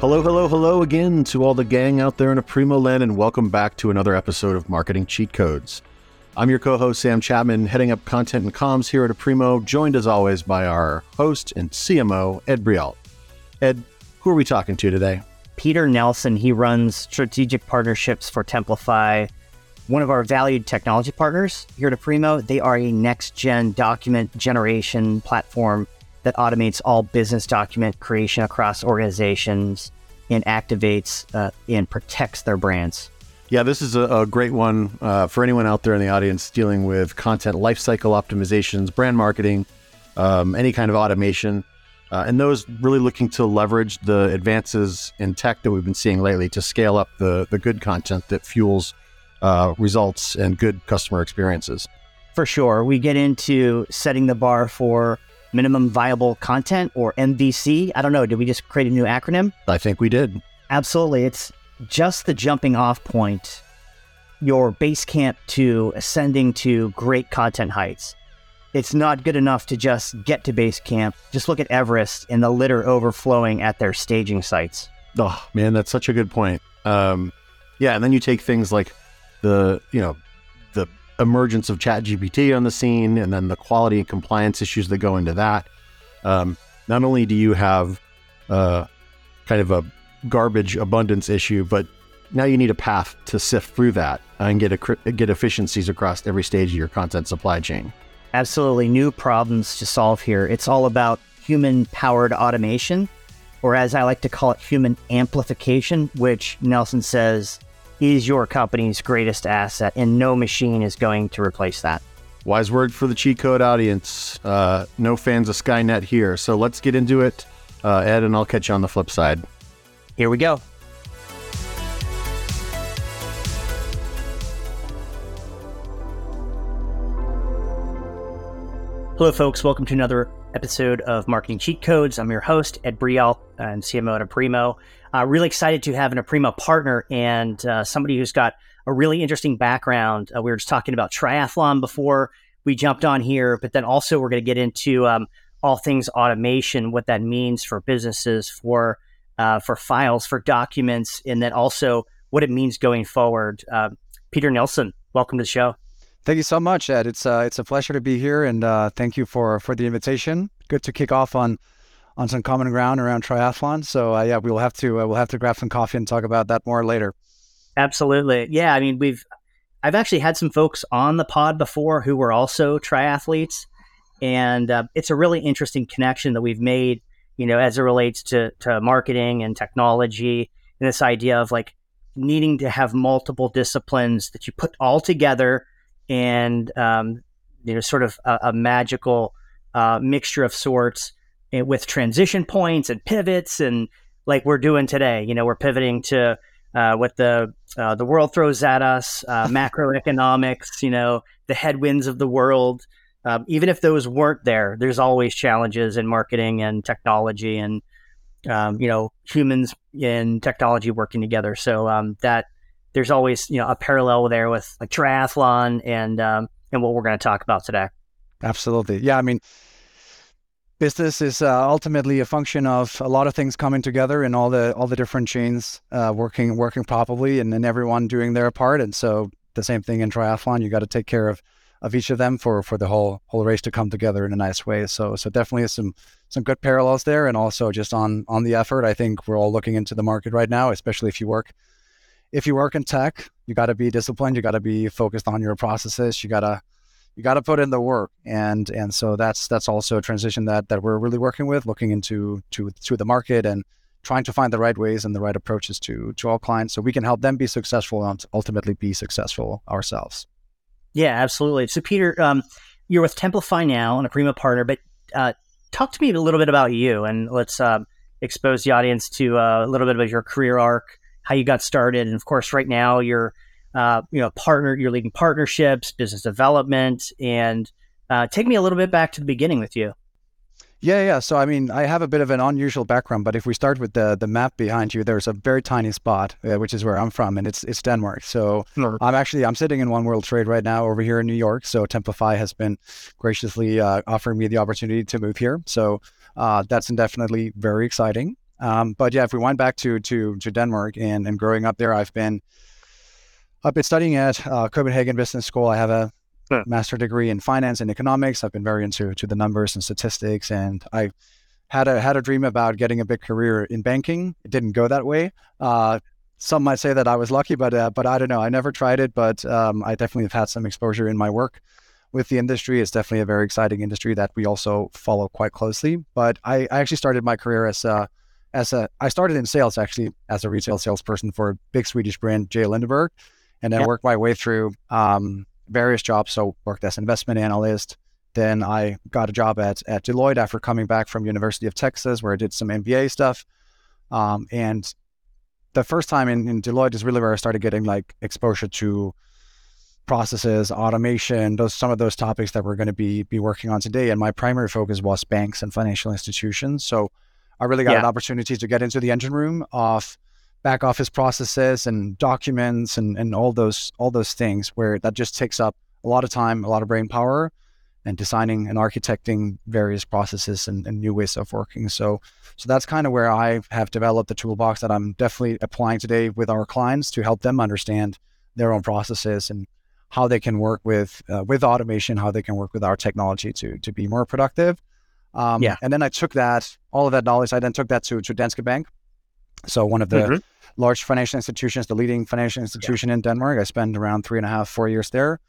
Hello, hello, hello again to all the gang out there in Aprimo land, and welcome back to another episode of Marketing Cheat Codes. I'm your co host, Sam Chapman, heading up content and comms here at Aprimo, joined as always by our host and CMO, Ed Breault. Ed, who are we talking to today? Peter Nelson. He runs strategic partnerships for Templafy, one of our valued technology partners here at Aprimo. They are a next gen document generation platform that automates all business document creation across organizations and activates uh, and protects their brands. Yeah, this is a, a great one uh, for anyone out there in the audience dealing with content lifecycle optimizations, brand marketing, um, any kind of automation, uh, and those really looking to leverage the advances in tech that we've been seeing lately to scale up the the good content that fuels uh, results and good customer experiences. For sure, we get into setting the bar for minimum viable content or MVC. I don't know. Did we just create a new acronym? I think we did. Absolutely. It's just the jumping off point, your base camp to ascending to great content heights. It's not good enough to just get to base camp. Just look at Everest and the litter overflowing at their staging sites. Oh man, that's such a good point. Um, yeah, and then you take things like the you know emergence of ChatGPT on the scene, and then the quality and compliance issues that go into that. Um, not only do you have uh, kind of a garbage abundance issue, but now you need a path to sift through that and get a, get efficiencies across every stage of your content supply chain. Absolutely new problems to solve here. It's all about human powered automation, or as I like to call it, human amplification, which Nelson says is your company's greatest asset, and no machine is going to replace that. Wise word for the cheat code audience. Uh, no fans of Skynet here. So let's get into it, uh, Ed, and I'll catch you on the flip side. Here we go. Hello, folks. Welcome to another episode of Marketing Cheat Codes. I'm your host, Ed Breault. I'm CMO at Aprimo. Uh, really excited to have an Aprimo partner and uh, somebody who's got a really interesting background. Uh, we were just talking about triathlon before we jumped on here, but then also we're going to get into um, all things automation, what that means for businesses, for uh, for files, for documents, and then also what it means going forward. Uh, Peter Nelson, welcome to the show. Thank you so much, Ed. It's uh, it's a pleasure to be here, and thank you for for the invitation. Good to kick off on on some common ground around triathlon. So uh, yeah, we'll have to uh, we'll have to grab some coffee and talk about that more later. Absolutely, yeah. I mean, we've I've actually had some folks on the pod before who were also triathletes, and uh, it's a really interesting connection that we've made you know, as it relates to, to marketing and technology and this idea of like needing to have multiple disciplines that you put all together and, um, you know, sort of a, a magical uh, mixture of sorts with transition points and pivots and like we're doing today. You know, we're pivoting to uh, what the uh, the world throws at us, uh, macroeconomics, you know, the headwinds of the world, um, even if those weren't there, there's always challenges in marketing and technology and um, you know humans and technology working together. So um, that there's always you know a parallel there with like triathlon and um, and what we're going to talk about today. Absolutely, yeah. I mean, business is uh, ultimately a function of a lot of things coming together and all the all the different chains uh, working working properly and then everyone doing their part. And so the same thing in triathlon, you got to take care of of each of them for for the whole whole race to come together in a nice way. So so definitely some some good parallels there, and also just on on the effort. I think we're all looking into the market right now, especially if you work if you work in tech. You got to be disciplined. You got to be focused on your processes. You gotta you got to put in the work, and and so that's that's also a transition that that we're really working with, looking into to to the market and trying to find the right ways and the right approaches to to all clients, so we can help them be successful and ultimately be successful ourselves. Yeah, absolutely. So, Peter, um, you're with Templafy now, and Aprimo partner, but uh, talk to me a little bit about you, and let's uh, expose the audience to uh, a little bit of your career arc, how you got started, and of course, right now you're, uh, you know, partner, you're leading partnerships, business development, and uh, take me a little bit back to the beginning with you. Yeah, yeah. So I mean, I have a bit of an unusual background, but if we start with the the map behind you, there's a very tiny spot, uh, which is where I'm from, and it's it's Denmark. So I'm actually I'm sitting in One World Trade right now over here in New York. So Templafy has been graciously uh, offering me the opportunity to move here. So uh, that's definitely very exciting. Um, but yeah, if we went back to to to Denmark and and growing up there, I've been I've been studying at uh, Copenhagen Business School. I have a huh. master degree in finance and economics. I've been very into to the numbers and statistics, and I had a had a dream about getting a big career in banking. It didn't go that way. Uh, some might say that I was lucky, but uh, but I don't know. I never tried it, but um, I definitely have had some exposure in my work with the industry. It's definitely a very exciting industry that we also follow quite closely. But I, I actually started my career as a as a I started in sales actually as a retail salesperson for a big Swedish brand, J. Lindeberg, and then yep. worked my way through um, various jobs. So worked as investment analyst. Then I got a job at at Deloitte after coming back from University of Texas, where I did some MBA stuff. Um, and the first time in, in Deloitte is really where I started getting like exposure to processes, automation, those some of those topics that we're going to be be working on today. And my primary focus was banks and financial institutions. So I really got yeah. an opportunity to get into the engine room of back office processes and documents and, and all those all those things where that just takes up a lot of time, a lot of brain power and designing and architecting various processes and, and new ways of working. So so that's kind of where I have developed the toolbox that I'm definitely applying today with our clients to help them understand their own processes and how they can work with uh, with automation, how they can work with our technology to to be more productive. Um, yeah. And then I took that all of that knowledge. I then took that to to Danske Bank, so one of the mm-hmm. large financial institutions, the leading financial institution yeah. in Denmark. I spent around three and a half, four years there,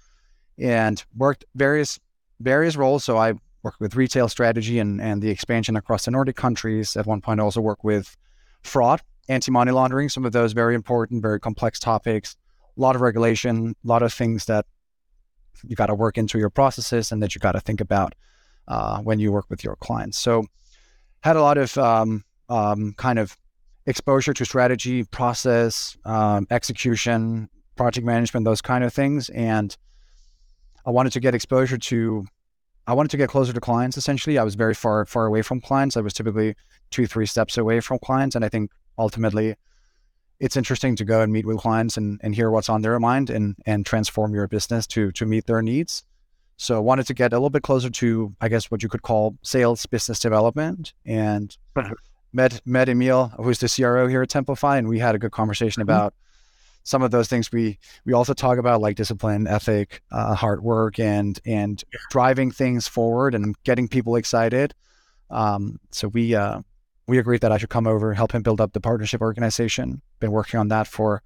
and worked various various roles. So I worked with retail strategy and and the expansion across the Nordic countries. At one point, I also worked with fraud, anti money laundering, some of those very important, very complex topics. A lot of regulation, a lot of things that you got to work into your processes and that you got to think about uh, when you work with your clients. So had a lot of um, um, kind of exposure to strategy, process, um, execution, project management, those kind of things. And I wanted to get exposure to, I wanted to get closer to clients. Essentially, I was very far far away from clients. I was typically two three steps away from clients, and I think ultimately. It's interesting to go and meet with clients and, and hear what's on their mind and, and transform your business to to meet their needs. So I wanted to get a little bit closer to, I guess, what you could call sales business development and met met Emil, who's the CRO here at Templafy, and we had a good conversation mm-hmm. about some of those things. We we also talk about like discipline, ethic, uh, hard work, and and driving things forward and getting people excited. Um, so we uh, we agreed that I should come over, and help him build up the partnership organization. Been working on that for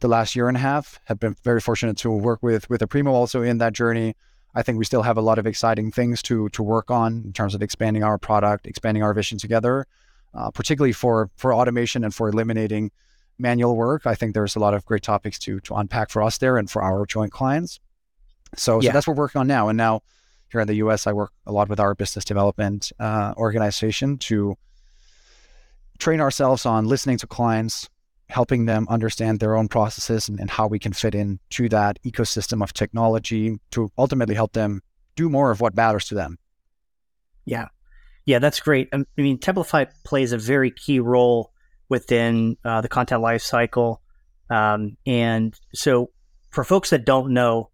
the last year and a half. Have been very fortunate to work with with Aprimo also in that journey. I think we still have a lot of exciting things to to work on in terms of expanding our product, expanding our vision together uh, particularly for for automation and for eliminating manual work. I think there's a lot of great topics to to unpack for us there and for our joint clients. So, yeah. so that's what we're working on now. And now here in the US, I work a lot with our business development uh, organization to train ourselves on listening to clients, helping them understand their own processes and, and how we can fit in to that ecosystem of technology to ultimately help them do more of what matters to them. Yeah. Yeah, that's great. I mean, Templafy plays a very key role within uh, the content lifecycle. Um, and so, for folks that don't know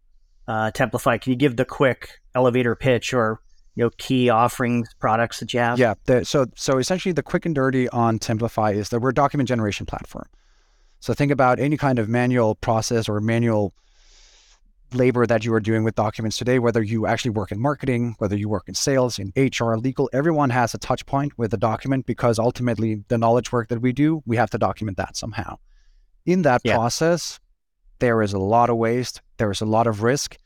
uh, Templafy, can you give the quick elevator pitch or you know key offerings products that you have? Yeah. The, so so essentially, the quick and dirty on Templafy is that we're a document generation platform. So think about any kind of manual process or manual labor that you are doing with documents today, whether you actually work in marketing, whether you work in sales, in HR, legal, everyone has a touch point with a document because ultimately the knowledge work that we do, we have to document that somehow. In that yeah. process, there is a lot of waste, there is a lot of risk.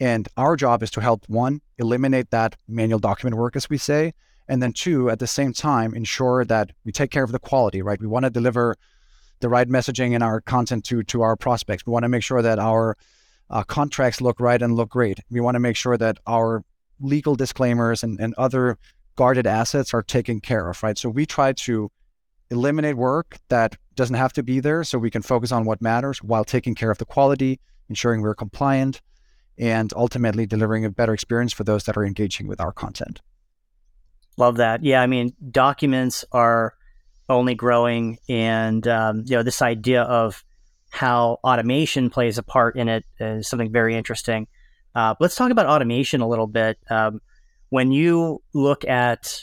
And our job is to help one, eliminate that manual document work, as we say. And then two, at the same time, ensure that we take care of the quality, right? We want to deliver the right messaging in our content to to our prospects. We want to make sure that our uh, contracts look right and look great. We want to make sure that our legal disclaimers and, and other guarded assets are taken care of, right? So we try to eliminate work that doesn't have to be there so we can focus on what matters while taking care of the quality, ensuring we're compliant, and ultimately delivering a better experience for those that are engaging with our content. Love that. Yeah, I mean, documents are only growing, and um, you know this idea of how automation plays a part in it is something very interesting. Uh, let's talk about automation a little bit. Um, when you look at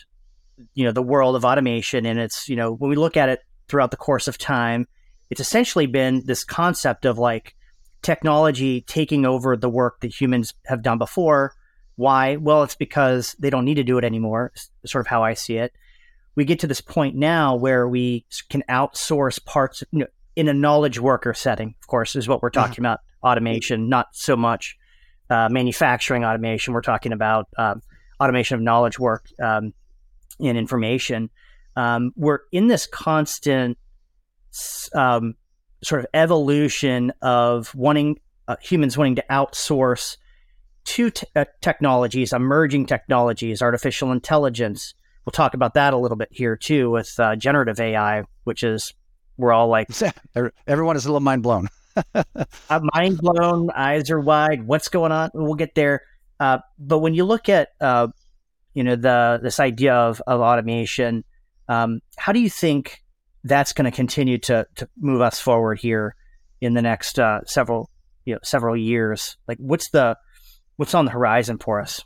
you know the world of automation, and it's you know when we look at it throughout the course of time, it's essentially been this concept of like technology taking over the work that humans have done before. Why? Well, it's because they don't need to do it anymore. Sort of how I see it. We get to this point now where we can outsource parts you know, in a knowledge worker setting. Of course, is what we're mm-hmm. talking about. Automation, not so much uh, manufacturing automation. We're talking about um, automation of knowledge work um, and information. Um, we're in this constant um, sort of evolution of wanting uh, humans wanting to outsource to t- uh, technologies, emerging technologies, artificial intelligence. We'll talk about that a little bit here too with uh, generative AI, which is we're all like everyone is a little mind blown. uh, mind blown, eyes are wide. What's going on? We'll get there. Uh, but when you look at uh, you know the this idea of of automation, um, how do you think that's going to continue to to move us forward here in the next uh, several you know several years? Like, what's the what's on the horizon for us?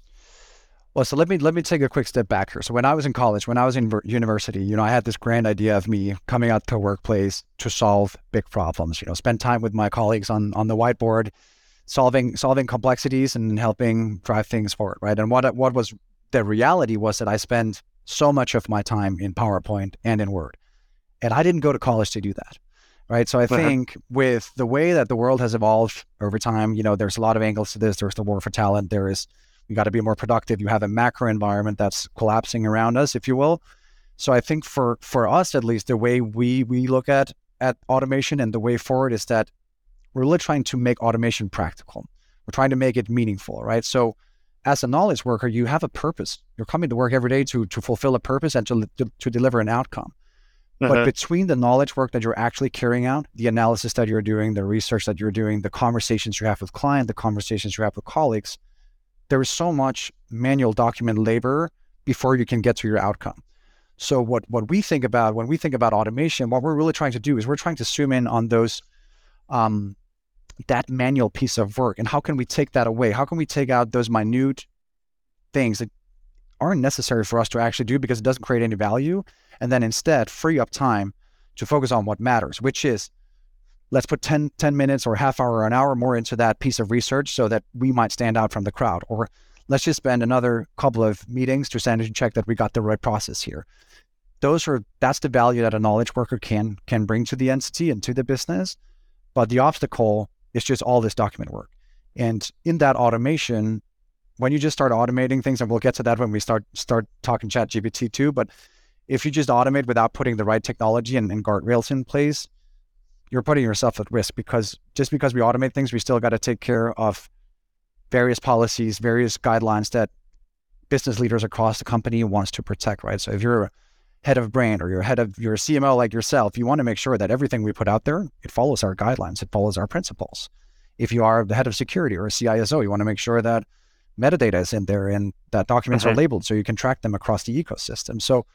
Well, so let me let me take a quick step back here. So when I was in college, when I was in university, you know, I had this grand idea of me coming out to a workplace to solve big problems. You know, spend time with my colleagues on on the whiteboard, solving solving complexities and helping drive things forward, right? And what what was the reality was that I spent so much of my time in PowerPoint and in Word, and I didn't go to college to do that, right? So I uh-huh. think with the way that the world has evolved over time, you know, there's a lot of angles to this. There's the war for talent. There is you got to be more productive. You have a macro environment that's collapsing around us, if you will. So I think for for us at least, the way we we look at at automation and the way forward is that we're really trying to make automation practical. We're trying to make it meaningful, right? So as a knowledge worker, you have a purpose. You're coming to work every day to to fulfill a purpose and to to, to deliver an outcome. Uh-huh. But between the knowledge work that you're actually carrying out, the analysis that you're doing, the research that you're doing, the conversations you have with client, the conversations you have with colleagues, there is so much manual document labor before you can get to your outcome. So what what we think about when we think about automation, what we're really trying to do is we're trying to zoom in on those um, that manual piece of work and how can we take that away? How can we take out those minute things that aren't necessary for us to actually do because it doesn't create any value, and then instead free up time to focus on what matters, which is let's put 10, 10 minutes or half hour or an hour more into that piece of research so that we might stand out from the crowd. Or let's just spend another couple of meetings to sanity check that we got the right process here. Those are that's the value that a knowledge worker can can bring to the entity and to the business. But the obstacle is just all this document work. And in that automation, when you just start automating things, and we'll get to that when we start start talking chat GPT too, but if you just automate without putting the right technology and, and guardrails in place, you're putting yourself at risk because just because we automate things, we still got to take care of various policies, various guidelines that business leaders across the company wants to protect, right? So if you're a head of brand or you're head of your CMO like yourself, you want to make sure that everything we put out there, it follows our guidelines, it follows our principles. If you are the head of security or a CISO, you want to make sure that metadata is in there and that documents mm-hmm. are labeled so you can track them across the ecosystem. So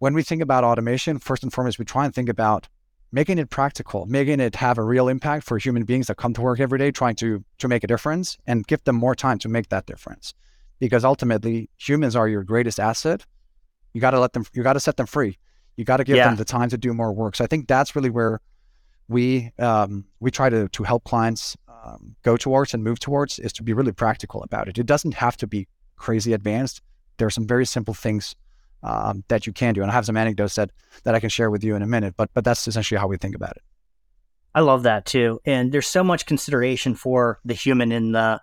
when we think about automation, first and foremost, we try and think about making it practical, making it have a real impact for human beings that come to work every day, trying to to make a difference and give them more time to make that difference. Because ultimately, humans are your greatest asset. You got to let them. You got to set them free. You got to give yeah. them the time to do more work. So I think that's really where we um, we try to to help clients um, go towards and move towards is to be really practical about it. It doesn't have to be crazy advanced. There are some very simple things um, that you can do. And I have some anecdotes that that I can share with you in a minute. But but that's essentially how we think about it. I love that too. And there's so much consideration for the human in the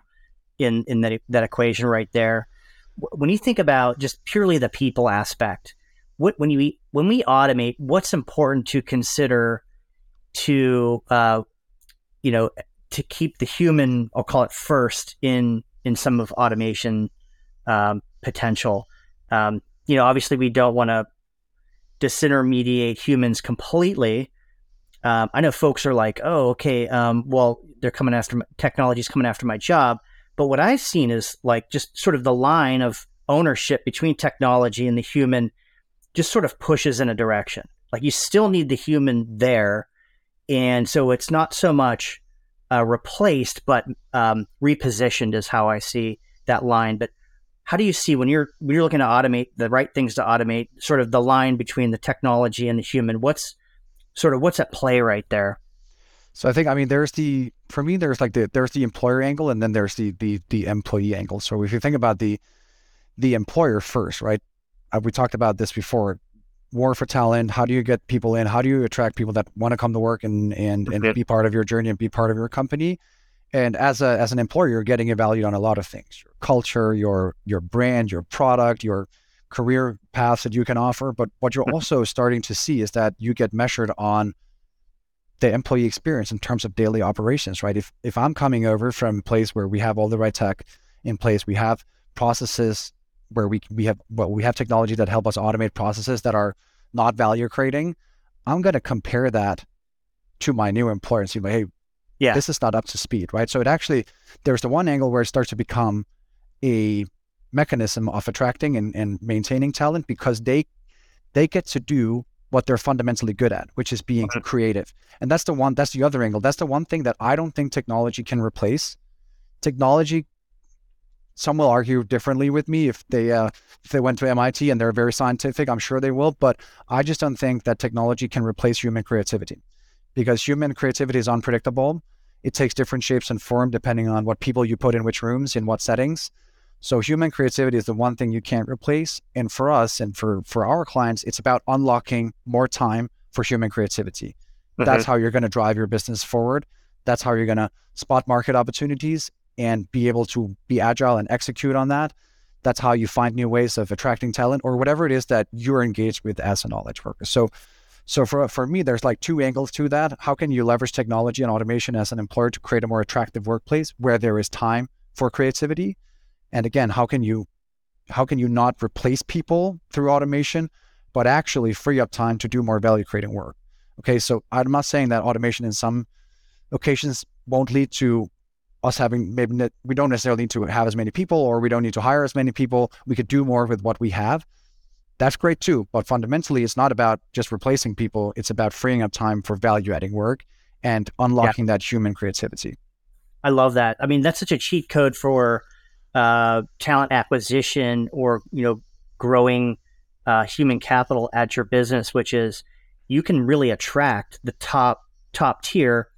in in that that equation right there. When you think about just purely the people aspect, what when you when we automate, what's important to consider to uh, you know to keep the human, I'll call it first in in some of automation um, potential. Um, you know, obviously we don't want to disintermediate humans completely. Um, I know folks are like, oh, okay, um, well, they're coming after my, technology's coming after my job. But what I've seen is like just sort of the line of ownership between technology and the human just sort of pushes in a direction. Like you still need the human there. And so it's not so much uh, replaced, but um, repositioned is how I see that line. But how do you see when you're when you're looking to automate the right things to automate, sort of the line between the technology and the human? What's sort of what's at play right there? So I think I mean there's the for me there's like the there's the employer angle and then there's the the the employee angle. So if you think about the the employer first, right? Uh, we talked about this before. War for talent. How do you get people in? How do you attract people that want to come to work and and and be part of your journey and be part of your company? And as a as an employer, you're getting evaluated on a lot of things: your culture, your your brand, your product, your career paths that you can offer. But what you're hmm. also starting to see is that you get measured on the employee experience in terms of daily operations, right? If if I'm coming over from a place where we have all the right tech in place, we have processes where we we have well, we have technology that help us automate processes that are not value creating, I'm going to compare that to my new employer and see, like, hey, yeah, this is not up to speed, right? So it actually there's the one angle where it starts to become a mechanism of attracting and, and maintaining talent because they they get to do what they're fundamentally good at, which is being okay. creative. And that's the one, that's the other angle. That's the one thing that I don't think technology can replace. Technology, some will argue differently with me if they uh, if they went to MIT and they're very scientific. I'm sure they will, but I just don't think that technology can replace human creativity because human creativity is unpredictable. It takes different shapes and form depending on what people you put in which rooms, in what settings. So human creativity is the one thing you can't replace. And for us and for for our clients, it's about unlocking more time for human creativity. Mm-hmm. That's how you're going to drive your business forward. That's how you're going to spot market opportunities and be able to be agile and execute on that. That's how you find new ways of attracting talent or whatever it is that you're engaged with as a knowledge worker. So so for for me, there's like two angles to that. How can you leverage technology and automation as an employer to create a more attractive workplace where there is time for creativity? And again, how can you how can you not replace people through automation, but actually free up time to do more value creating work? Okay, so I'm not saying that automation in some occasions won't lead to us having maybe we don't necessarily need to have as many people or we don't need to hire as many people. We could do more with what we have. That's great too. But fundamentally, it's not about just replacing people. It's about freeing up time for value adding work and unlocking yeah. that human creativity. I love that. I mean, that's such a cheat code for uh, talent acquisition or you know growing uh, human capital at your business, which is you can really attract the top top tier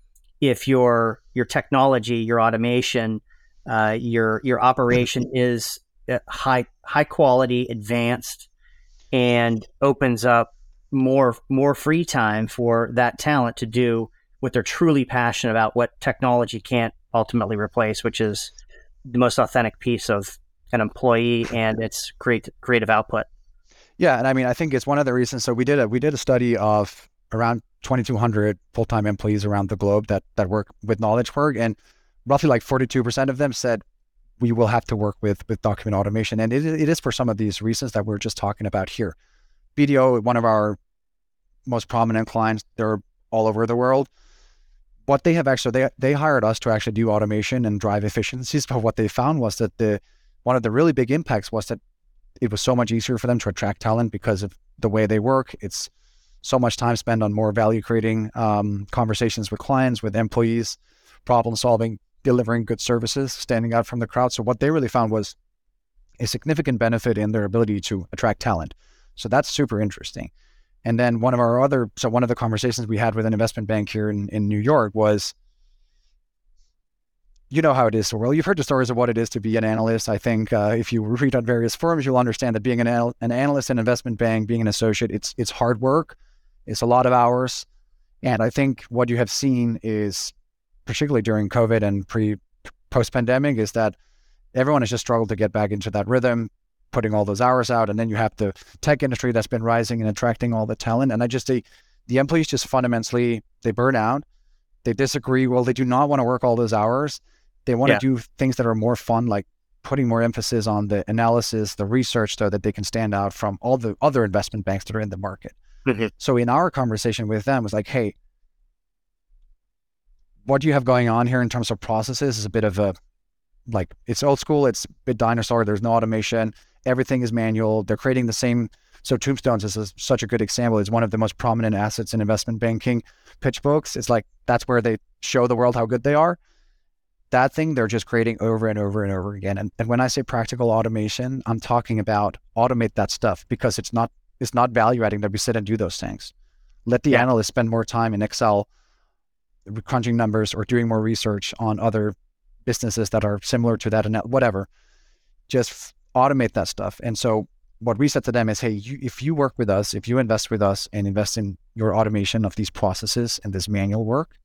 if your your technology, your automation, uh, your your operation is uh, high high quality, advanced, and opens up more more free time for that talent to do what they're truly passionate about, what technology can't ultimately replace, which is the most authentic piece of an employee and its create, creative output. Yeah, and I mean, I think it's one of the reasons. So we did a we did a study of around 2,200 full time employees around the globe that that work with knowledge work, and roughly like 42 percent of them said we will have to work with with document automation, and it, it is for some of these reasons that we're just talking about here. BDO, one of our most prominent clients, they're all over the world what they have actually they they hired us to actually do automation and drive efficiencies. But what they found was that the one of the really big impacts was that it was so much easier for them to attract talent because of the way they work. It's so much time spent on more value creating um, conversations with clients, with employees, problem solving, delivering good services, standing out from the crowd. So what they really found was a significant benefit in their ability to attract talent. So that's super interesting. And then one of our other, so one of the conversations we had with an investment bank here in, in New York was, you know how it is. Well, you've heard the stories of what it is to be an analyst. I think uh, if you read on various firms, you'll understand that being an, an analyst in investment bank, being an associate, it's it's hard work. It's a lot of hours. And I think what you have seen is, particularly during COVID and pre post pandemic, is that everyone has just struggled to get back into that rhythm putting all those hours out. And then you have the tech industry that's been rising and attracting all the talent. And I just, the, the employees just fundamentally, they burn out. They disagree. Well, they do not want to work all those hours. They want yeah. to do things that are more fun, like putting more emphasis on the analysis, the research, so that they can stand out from all the other investment banks that are in the market. Mm-hmm. So in our conversation with them was like, hey, what you have going on here in terms of processes is a bit of a like it's old school, it's a bit dinosaur, there's no automation everything is manual. They're creating the same. So Tombstones is a, such a good example. It's one of the most prominent assets in investment banking pitch books. It's like that's where they show the world how good they are. that thing they're just creating over and over and over again. And, and when I say practical automation, I'm talking about automate that stuff because it's not it's not value adding that we sit and do those things. Let the yeah. analyst spend more time in Excel crunching numbers or doing more research on other businesses that are similar to that and whatever. Just automate that stuff. And so what we said to them is, hey, you, if you work with us, if you invest with us and invest in your automation of these processes and this manual work,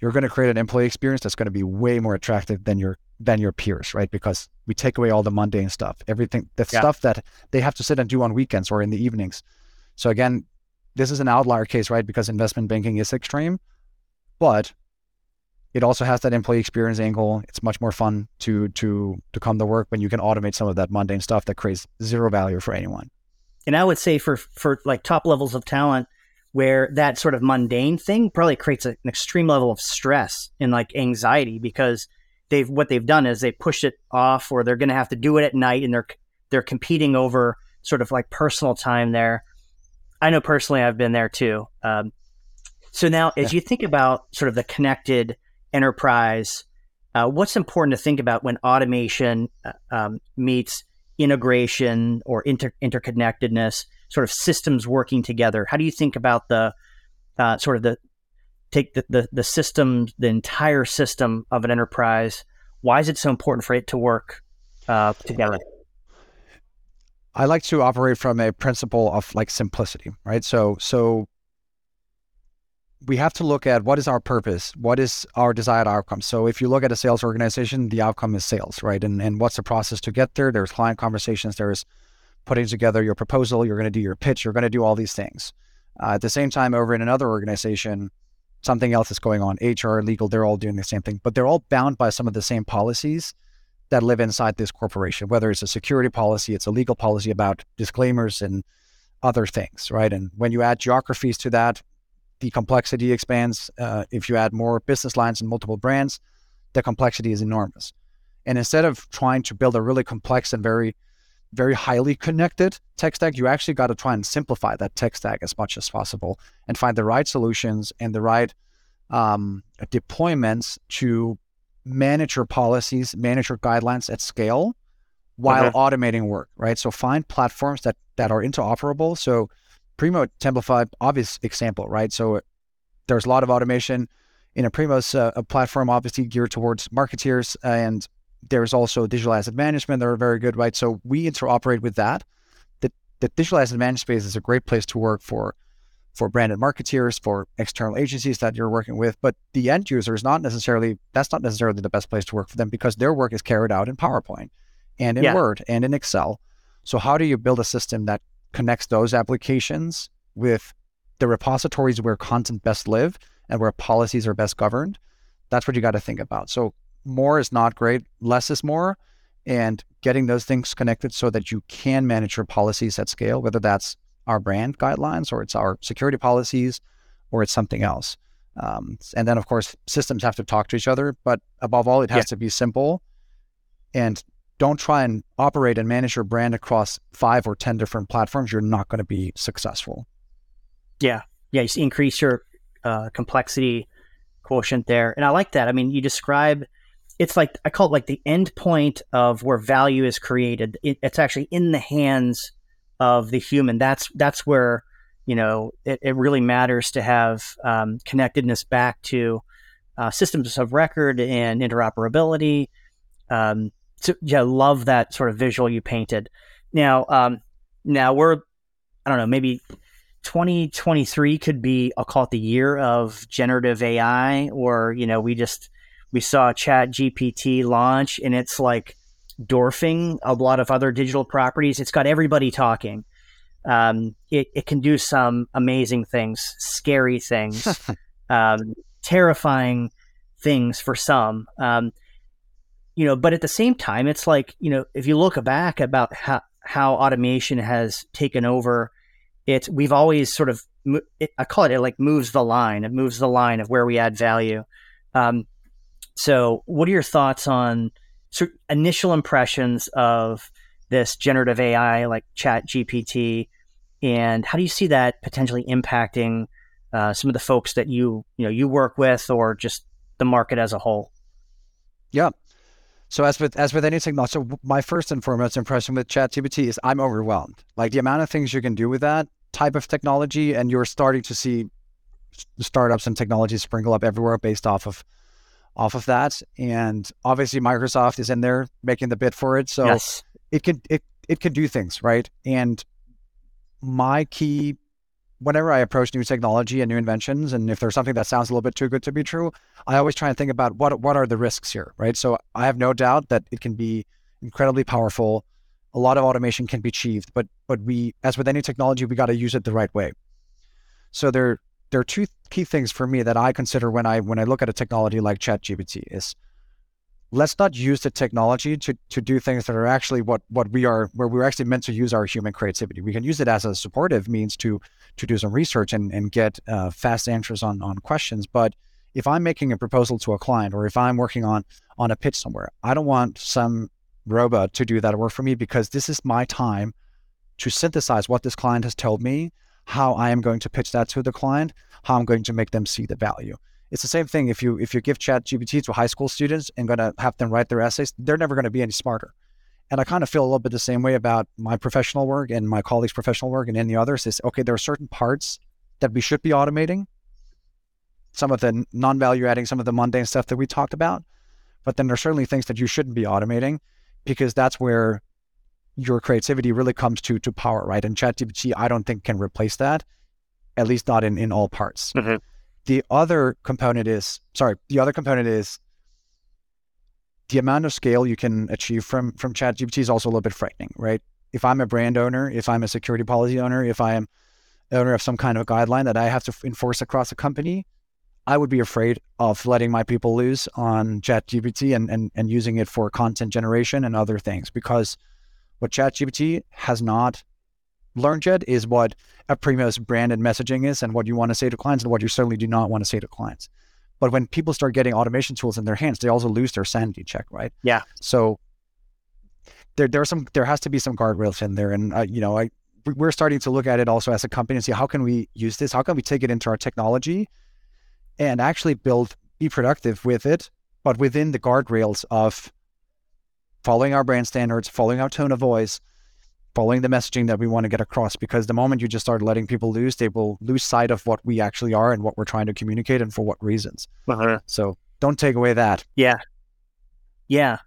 you're going to create an employee experience that's going to be way more attractive than your than your peers, right? Because we take away all the mundane stuff, everything, the yeah. stuff that they have to sit and do on weekends or in the evenings. So again, this is an outlier case, right? Because investment banking is extreme, but it also has that employee experience angle. It's much more fun to to to come to work when you can automate some of that mundane stuff that creates zero value for anyone. And I would say for for like top levels of talent, where that sort of mundane thing probably creates a, an extreme level of stress and like anxiety because they've what they've done is they push it off or they're going to have to do it at night and they're they're competing over sort of like personal time there. I know personally I've been there too. Um, so now, as you think about sort of the connected enterprise, uh, what's important to think about when automation uh, um, meets integration or inter- interconnectedness, sort of systems working together? How do you think about the uh, sort of the take the, the, the system, the entire system of an enterprise? Why is it so important for it to work uh, together? I like to operate from a principle of like simplicity, right? So, so we have to look at what is our purpose, what is our desired outcome. So if you look at a sales organization, the outcome is sales, right? And and what's the process to get there? There's client conversations, there's putting together your proposal, you're going to do your pitch, you're going to do all these things. Uh, at the same time, over in another organization, something else is going on. HR, legal, they're all doing the same thing, but they're all bound by some of the same policies that live inside this corporation, whether it's a security policy, it's a legal policy about disclaimers and other things, right? And when you add geographies to that, the complexity expands. Uh, if you add more business lines and multiple brands, the complexity is enormous. And instead of trying to build a really complex and very, very highly connected tech stack, you actually got to try and simplify that tech stack as much as possible and find the right solutions and the right um, deployments to manage your policies, manage your guidelines at scale while okay. automating work, right? So find platforms that that are interoperable. So Primo Templafy, obvious example, right? So there's a lot of automation in Aprimo's uh, a platform, obviously geared towards marketeers, and there's also digital asset management that are very good, right? So we interoperate with that. The, the digital asset management space is a great place to work for for branded marketeers, for external agencies that you're working with. But the end user is not necessarily that's not necessarily the best place to work for them because their work is carried out in PowerPoint and in yeah. Word and in Excel. So how do you build a system that connects those applications with the repositories where content best live and where policies are best governed, that's what you got to think about. So more is not great, less is more, and getting those things connected so that you can manage your policies at scale, whether that's our brand guidelines or it's our security policies or it's something else. Um, and then, of course, systems have to talk to each other, but above all, it has yeah. to be simple and don't try and operate and manage your brand across five or 10 different platforms. You're not going to be successful. Yeah. Yeah. You increase your uh, complexity quotient there. And I like that. I mean, you describe it's like, I call it like the end point of where value is created. It, it's actually in the hands of the human. That's, that's where, you know, it, it really matters to have um, connectedness back to uh, systems of record and interoperability. Um, to, yeah, love that sort of visual you painted. Now, um, now we're, I don't know, maybe 2023 could be, I'll call it the year of generative AI, or, you know, we just, we saw Chat GPT launch and it's like dwarfing a lot of other digital properties. It's got everybody talking. Um, it, it can do some amazing things, scary things, um, terrifying things for some. Um, you know, but at the same time, it's like, you know, if you look back about how, how automation has taken over, it's, we've always sort of, it, I call it, it like moves the line. It moves the line of where we add value. Um, so what are your thoughts on sort of initial impressions of this generative AI like chat GPT? And how do you see that potentially impacting uh, some of the folks that you, you know, you work with or just the market as a whole? Yeah. So as with as with any technology, so my first and foremost impression with ChatGPT is I'm overwhelmed. Like the amount of things you can do with that type of technology, and you're starting to see startups and technologies sprinkle up everywhere based off of off of that. And obviously Microsoft is in there making the bid for it. So yes. it can it it can do things, right? And my key whenever I approach new technology and new inventions, and if there's something that sounds a little bit too good to be true, I always try and think about what what are the risks here, right? So I have no doubt that it can be incredibly powerful. A lot of automation can be achieved, but but we, as with any technology, we got to use it the right way. So there there are two key things for me that I consider when I when I look at a technology like ChatGPT is let's not use the technology to to do things that are actually what what we are where we're actually meant to use our human creativity. We can use it as a supportive means to to do some research and and get uh, fast answers on on questions. But if I'm making a proposal to a client or if I'm working on on a pitch somewhere, I don't want some robot to do that work for me because this is my time to synthesize what this client has told me, how I am going to pitch that to the client, how I'm going to make them see the value. It's the same thing if you if you give Chat GPT to high school students and to have them write their essays, they're never going to be any smarter. And I kind of feel a little bit the same way about my professional work and my colleagues' professional work and any others. Is okay, there are certain parts that we should be automating. Some of the non-value adding, some of the mundane stuff that we talked about, but then there's certainly things that you shouldn't be automating because that's where your creativity really comes to to power, right? And ChatGPT, I don't think can replace that, at least not in in all parts. Mm-hmm. The other component is sorry, the other component is the amount of scale you can achieve from from ChatGPT is also a little bit frightening, right? If I'm a brand owner, if I'm a security policy owner, if I am owner of some kind of guideline that I have to enforce across a company, I would be afraid of letting my people loose on ChatGPT and, and, and using it for content generation and other things because what ChatGPT has not learned yet is what Aprimo's branded messaging is and what you want to say to clients and what you certainly do not want to say to clients. But when people start getting automation tools in their hands, they also lose their sanity check, right? Yeah. So there, there are some, there has to be some guardrails in there, and uh, you know, I, we're starting to look at it also as a company and see how can we use this, how can we take it into our technology, and actually build, be productive with it, but within the guardrails of following our brand standards, following our tone of voice, following the messaging that we want to get across because the moment you just start letting people lose they will lose sight of what we actually are and what we're trying to communicate and for what reasons. Uh-huh. so don't take away that. Yeah. Yeah.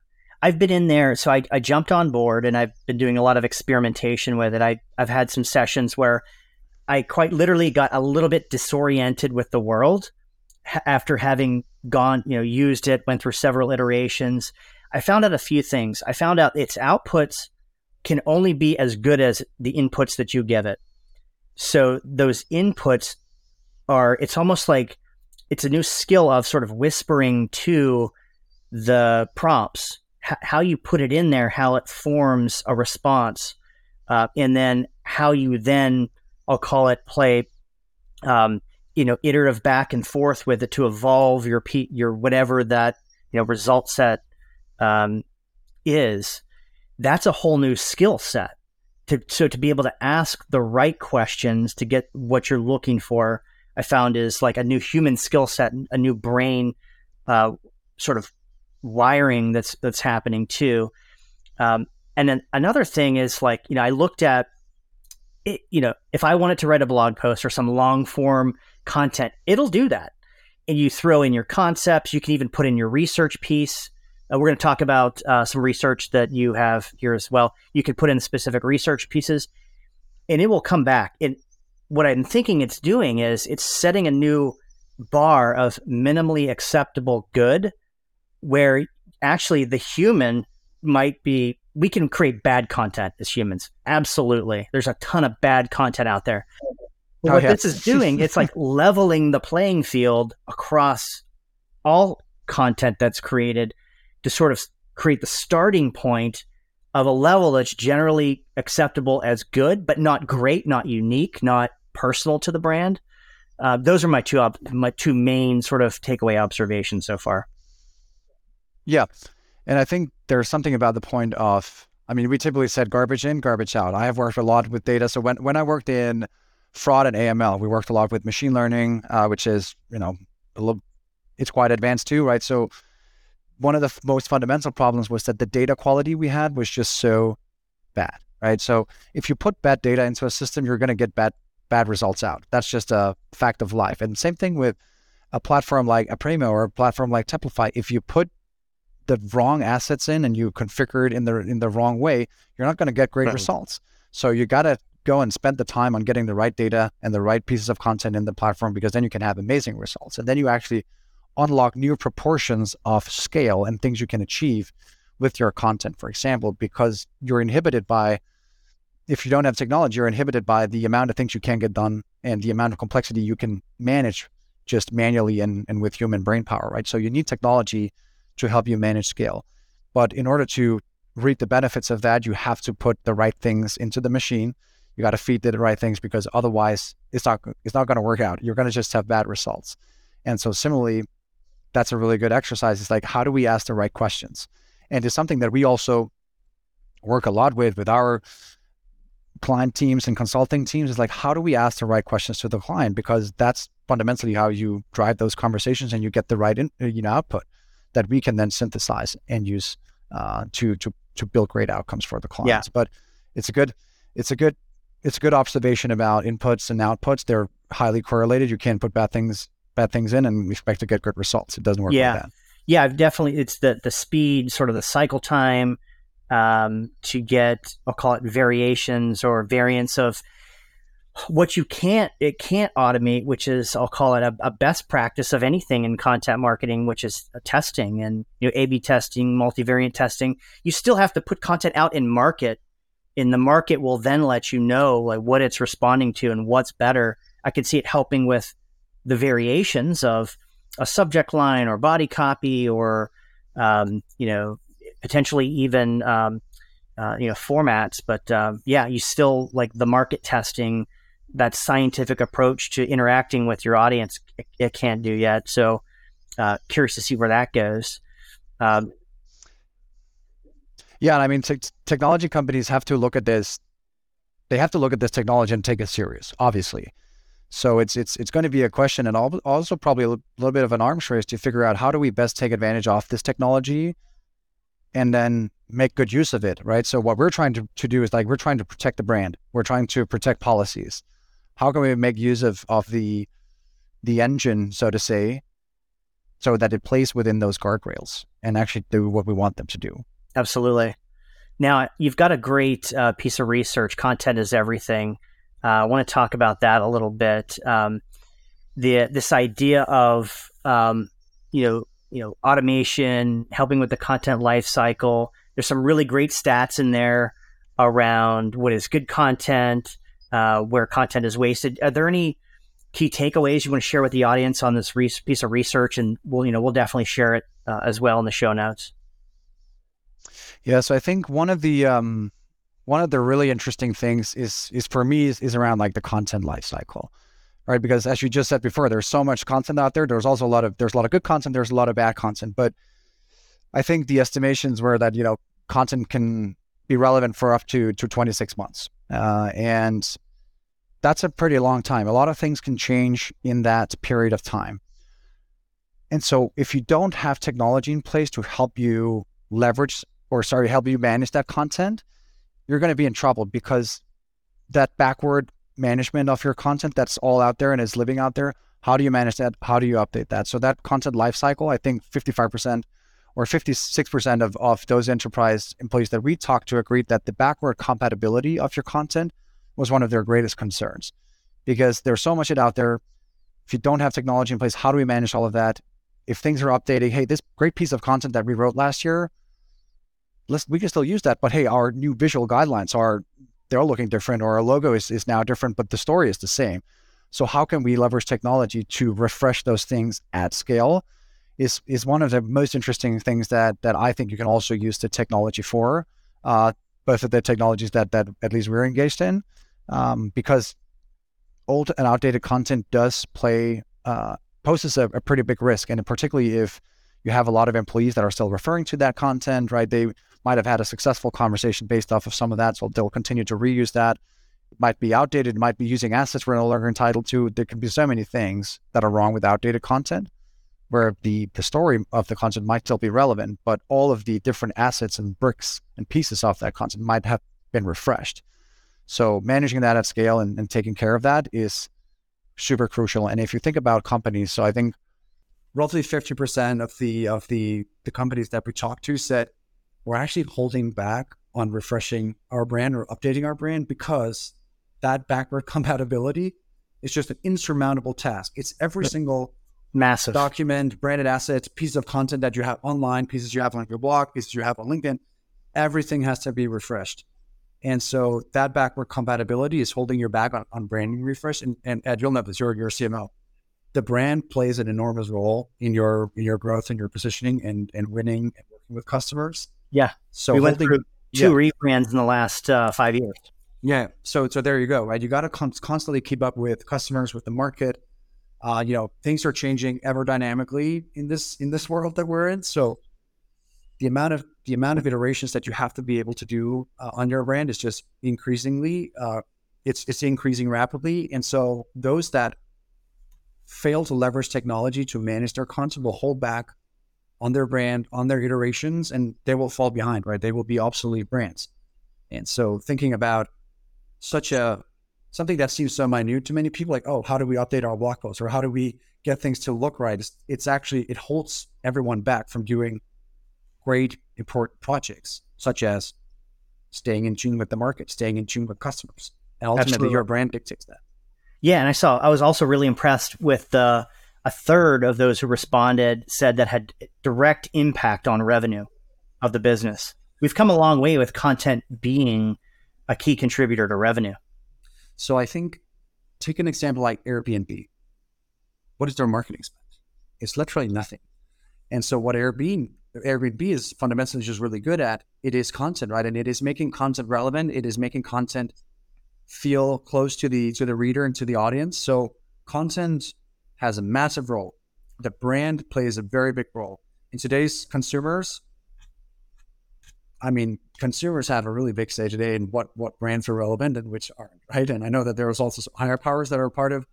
I've been in there so I, I jumped on board and i've been doing a lot of experimentation with it. I, i've had some sessions where i quite literally got a little bit disoriented with the world after having gone you know used it went through several iterations. I found out a few things. I found out its outputs can only be as good as the inputs that you give it. So those inputs are, it's almost like it's a new skill of sort of whispering to the prompts, h- how you put it in there, how it forms a response, uh, and then how you then, I'll call it play, um, you know, iterative back and forth with it to evolve your p- your whatever that you know result set um, is that's a whole new skill set. To, so to be able to ask the right questions to get what you're looking for, I found is like a new human skill set, a new brain uh, sort of wiring that's that's happening too. Um, and then another thing is like you know I looked at it, you know if I wanted to write a blog post or some long form content, it'll do that. And you throw in your concepts. You can even put in your research piece. Uh, we're going to talk about uh, some research that you have here as well. You can put in specific research pieces, and it will come back. And what I'm thinking it's doing is it's setting a new bar of minimally acceptable good, where actually the human might be. We can create bad content as humans. Absolutely, there's a ton of bad content out there. But what oh, yeah. this is doing, it's like leveling the playing field across all content that's created to sort of create the starting point of a level that's generally acceptable as good, but not great, not unique, not personal to the brand. Uh, those are my two op- my two main sort of takeaway observations so far. Yeah, and I think there's something about the point of. I mean, we typically said garbage in, garbage out. I have worked a lot with data. So when when I worked in fraud and AML, we worked a lot with machine learning, uh, which is you know a little, it's quite advanced too, right? So one of the f- most fundamental problems was that the data quality we had was just so bad, right? So if you put bad data into a system, you're going to get bad bad results out. That's just a fact of life. And same thing with a platform like Aprimo or a platform like Templafy. If you put the wrong assets in and you configure it in the in the wrong way, you're not going to get great right. results. So you got to go and spend the time on getting the right data and the right pieces of content in the platform because then you can have amazing results. And then you actually unlock new proportions of scale and things you can achieve with your content, for example, because you're inhibited by if you don't have technology, you're inhibited by the amount of things you can get done and the amount of complexity you can manage just manually and, and with human brain power, right? So you need technology to help you manage scale. But in order to reap the benefits of that, you have to put the right things into the machine. You got to feed the right things because otherwise it's not it's not going to work out. You're going to just have bad results. And so similarly, that's a really good exercise. It's like how do we ask the right questions? And it's something that we also work a lot with with our client teams and consulting teams is like how do we ask the right questions to the client because that's fundamentally how you drive those conversations and you get the right in, you know output that we can then synthesize and use uh, to to to build great outcomes for the clients. Yeah. But it's a good it's a good it's a good observation about inputs and outputs. They're highly correlated. You can't put bad things bad things in and expect to get good results. It doesn't work yeah. like that. Yeah, definitely. It's the the speed, sort of the cycle time um, to get I'll call it variations or variants of what you can't it can't automate which is i'll call it a, a, best practice of anything in content marketing which is testing and you know a b testing multivariant testing you still have to put content out in market and the market will then let you know like what it's responding to and what's better i could see it helping with the variations of a subject line or body copy or um, you know potentially even um, uh, you know formats but um, yeah you still like the market testing that scientific approach to interacting with your audience it, it can't do yet. So uh, curious to see where that goes. Um, yeah, and I mean, te- technology companies have to look at this. They have to look at this technology and take it serious, obviously. So it's it's it's going to be a question, and also probably a little bit of an arms race to figure out how do we best take advantage of this technology, and then make good use of it, right? So what we're trying to, to do is like we're trying to protect the brand, we're trying to protect policies, how can we make use of, of the the engine, so to say, so that it plays within those guardrails and actually do what we want them to do? Absolutely. Now you've got a great uh, piece of research. Content is everything. Uh, I want to talk about that a little bit. Um, the this idea of um, you know you know automation, helping with the content life cycle. There's some really great stats in there around what is good content, uh, where content is wasted. Are there any key takeaways you want to share with the audience on this re- piece of research? And we'll, you know, we'll definitely share it uh, as well in the show notes. Yeah, so I think one of the um, one of the really interesting things is is for me is, is around like the content lifecycle, right? Because as you just said before, there's so much content out there. There's also a lot of there's a lot of good content. There's a lot of bad content, but I think the estimations were that you know content can be relevant for up to to 26 months, uh, and that's a pretty long time. A lot of things can change in that period of time. And so if you don't have technology in place to help you leverage or sorry, help you manage that content, you're going to be in trouble because that backward management of your content that's all out there and is living out there, how do you manage that? How do you update that? So that content lifecycle, I think 55% or 56% of, of those enterprise employees that we talked to agreed that the backward compatibility of your content was one of their greatest concerns because there's so much out there. If you don't have technology in place, how do we manage all of that? If things are updating, hey, this great piece of content that we wrote last year, let's we can still use that. But hey, our new visual guidelines are they're looking different, or our logo is, is now different, but the story is the same. So how can we leverage technology to refresh those things at scale? Is is one of the most interesting things that that I think you can also use the technology for. Uh, both of the technologies that that at least we're engaged in, um, because old and outdated content does play uh, poses a, a, pretty big risk, and particularly if you have a lot of employees that are still referring to that content, right? They might have had a successful conversation based off of some of that, so they'll continue to reuse that. It might be outdated, might be using assets we're no longer entitled to. There can be so many things that are wrong with outdated content. where the the story of the content might still be relevant, but all of the different assets and bricks and pieces of that content might have been refreshed. So managing that at scale and, and taking care of that is super crucial. And if you think about companies, so I think roughly 50% of the of the the companies that we talked to said we're actually holding back on refreshing our brand or updating our brand because that backward compatibility is just an insurmountable task. It's every single massive document, branded assets, piece of content that you have online, pieces you have on your blog, pieces you have on LinkedIn. Everything has to be refreshed. And so that backward compatibility is holding your back on, on branding refresh. And, and Ed, you'll know this, you're, you're CMO. The brand plays an enormous role in your in your growth and your positioning and, and winning and working with customers. Yeah. So we went through two yeah. rebrands in the last uh, five years. Yeah. So so there you go. Right. You got to con- constantly keep up with customers, with the market. Uh, you know, things are changing ever dynamically in this in this world that we're in. So the amount of the amount of iterations that you have to be able to do uh, on your brand is just increasingly uh, it's it's increasing rapidly and so those that fail to leverage technology to manage their content will hold back on their brand on their iterations and they will fall behind right they will be obsolete brands and so thinking about such a something that seems so minute to many people like oh how do we update our blog posts or how do we get things to look right it's, it's actually it holds everyone back from doing great important projects, such as staying in tune with the market, staying in tune with customers. And ultimately, Absolutely. your brand dictates that. Yeah. And I saw, I was also really impressed with the, a third of those who responded said that had direct impact on revenue of the business. We've come a long way with content being a key contributor to revenue. So I think take an example like Airbnb. What is their marketing spend? It's literally nothing. And so what Airbnb Airbnb is fundamentally just really good at it is content, right? And it is making content relevant. It is making content feel close to the to the reader and to the audience. So content has a massive role. The brand plays a very big role. In today's consumers, I mean, consumers have a really big say today in what what brands are relevant and which aren't, right? And I know that there's also higher powers that are part of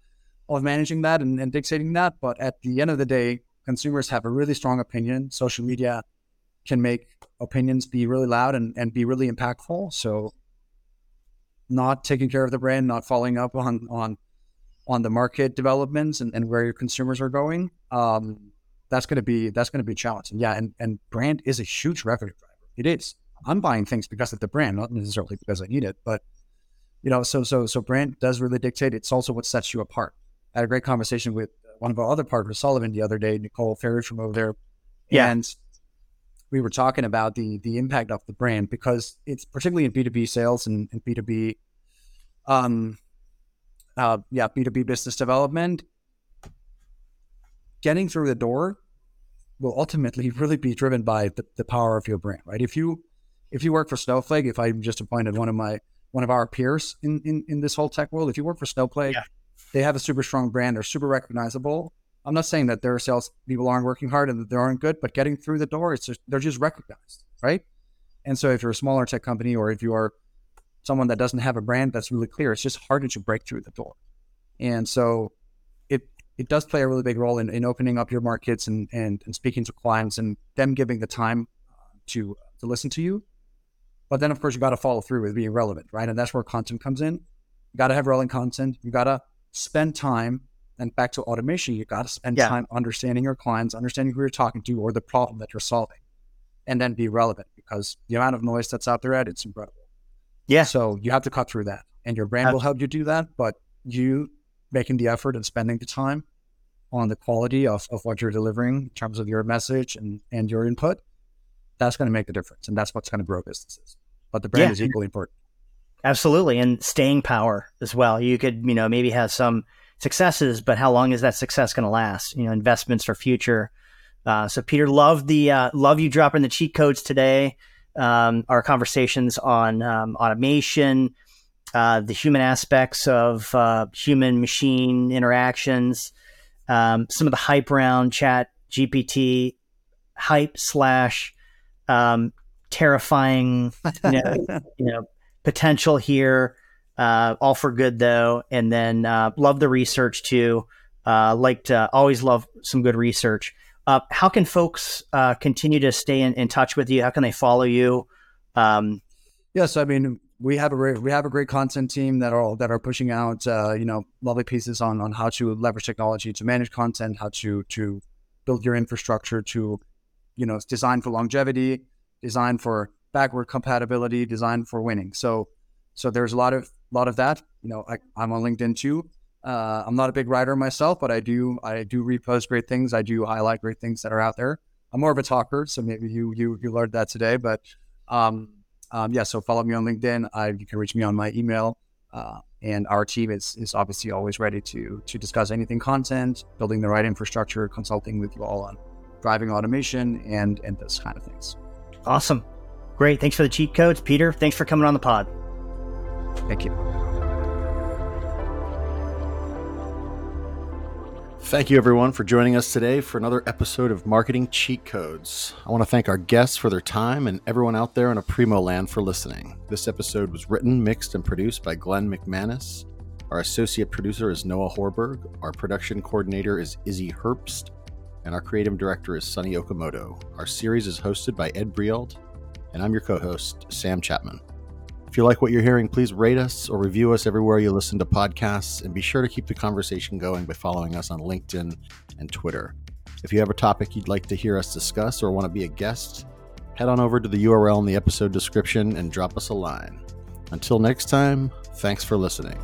of managing that and, and dictating that. But at the end of the day, consumers have a really strong opinion. Social media can make opinions be really loud and, and be really impactful. So not taking care of the brand, not following up on on on the market developments and, and where your consumers are going, um, that's gonna be that's gonna be challenging. Yeah, and, and brand is a huge revenue driver. It is. I'm buying things because of the brand, not necessarily because I need it, but you know, so so so brand does really dictate. It's also what sets you apart. I had a great conversation with one of our other partners, Sullivan, the other day, Nicole Ferry from over there. Yeah. And we were talking about the the impact of the brand because it's particularly in B2B sales and, and B2B um uh yeah, B2B business development. Getting through the door will ultimately really be driven by the, the power of your brand, right? If you if you work for Snowflake, if I'm just appointed one of my one of our peers in, in, in this whole tech world, if you work for Snowflake, yeah they have a super strong brand. They're super recognizable. I'm not saying that their sales people aren't working hard and that they aren't good, but getting through the door, it's just, they're just recognized, right? And so if you're a smaller tech company or if you are someone that doesn't have a brand that's really clear, it's just harder to break through the door. And so it it does play a really big role in, in opening up your markets and, and and speaking to clients and them giving the time uh, to to listen to you. But then of course you got to follow through with being relevant, right? And that's where content comes in. You got to have relevant content. You got to spend time and back to automation, you got to spend yeah. time understanding your clients, understanding who you're talking to or the problem that you're solving, and then be relevant because the amount of noise that's out there, at it's incredible. Yeah. So you have to cut through that, and your brand will help you do that. But you making the effort and spending the time on the quality of, of what you're delivering in terms of your message and, and your input, that's going to make the difference. And that's what's going to grow businesses. But the brand yeah. is equally important. Absolutely. And staying power as well. You could, you know, maybe have some successes, but how long is that success going to last? You know, investments for future. Uh, so Peter, love the, uh, love you dropping the cheat codes today. Um, our conversations on um, automation, uh, the human aspects of uh, human machine interactions, um, some of the hype around chat GPT, hype slash um, terrifying, you know, you know potential here. Uh, all for good though, and then uh, love the research too. Uh, liked always love some good research. Uh, how can folks uh, continue to stay in, in, touch with you? How can they follow you? Um, yes, I mean we have a we have a great content team that are that are pushing out uh, you know lovely pieces on on how to leverage technology to manage content, how to to build your infrastructure to you know design for longevity, design for backward compatibility, design for winning. So so there's a lot of lot of that. You know, I, I'm on LinkedIn too. Uh, I'm not a big writer myself, but I do I do repost great things. I do highlight great things that are out there. I'm more of a talker, so maybe you you you learned that today. But um, um, yeah, so follow me on LinkedIn. I, you can reach me on my email. Uh, and our team is is obviously always ready to to discuss anything content, building the right infrastructure, consulting with you all on driving automation and and those kind of things. Awesome, great. Thanks for the cheat codes, Peter. Thanks for coming on the pod. Thank you. Thank you, everyone, for joining us today for another episode of Marketing Cheat Codes. I want to thank our guests for their time and everyone out there in Aprimo land for listening. This episode was written, mixed, and produced by Glenn McManus. Our associate producer is Noah Horberg. Our production coordinator is Izzy Herbst. And our creative director is Sunny Okamoto. Our series is hosted by Ed Breault. And I'm your co host, Sam Chapman. If you like what you're hearing, please rate us or review us everywhere you listen to podcasts, and be sure to keep the conversation going by following us on LinkedIn and Twitter. If you have a topic you'd like to hear us discuss or want to be a guest, head on over to the URL in the episode description and drop us a line. Until next time, thanks for listening.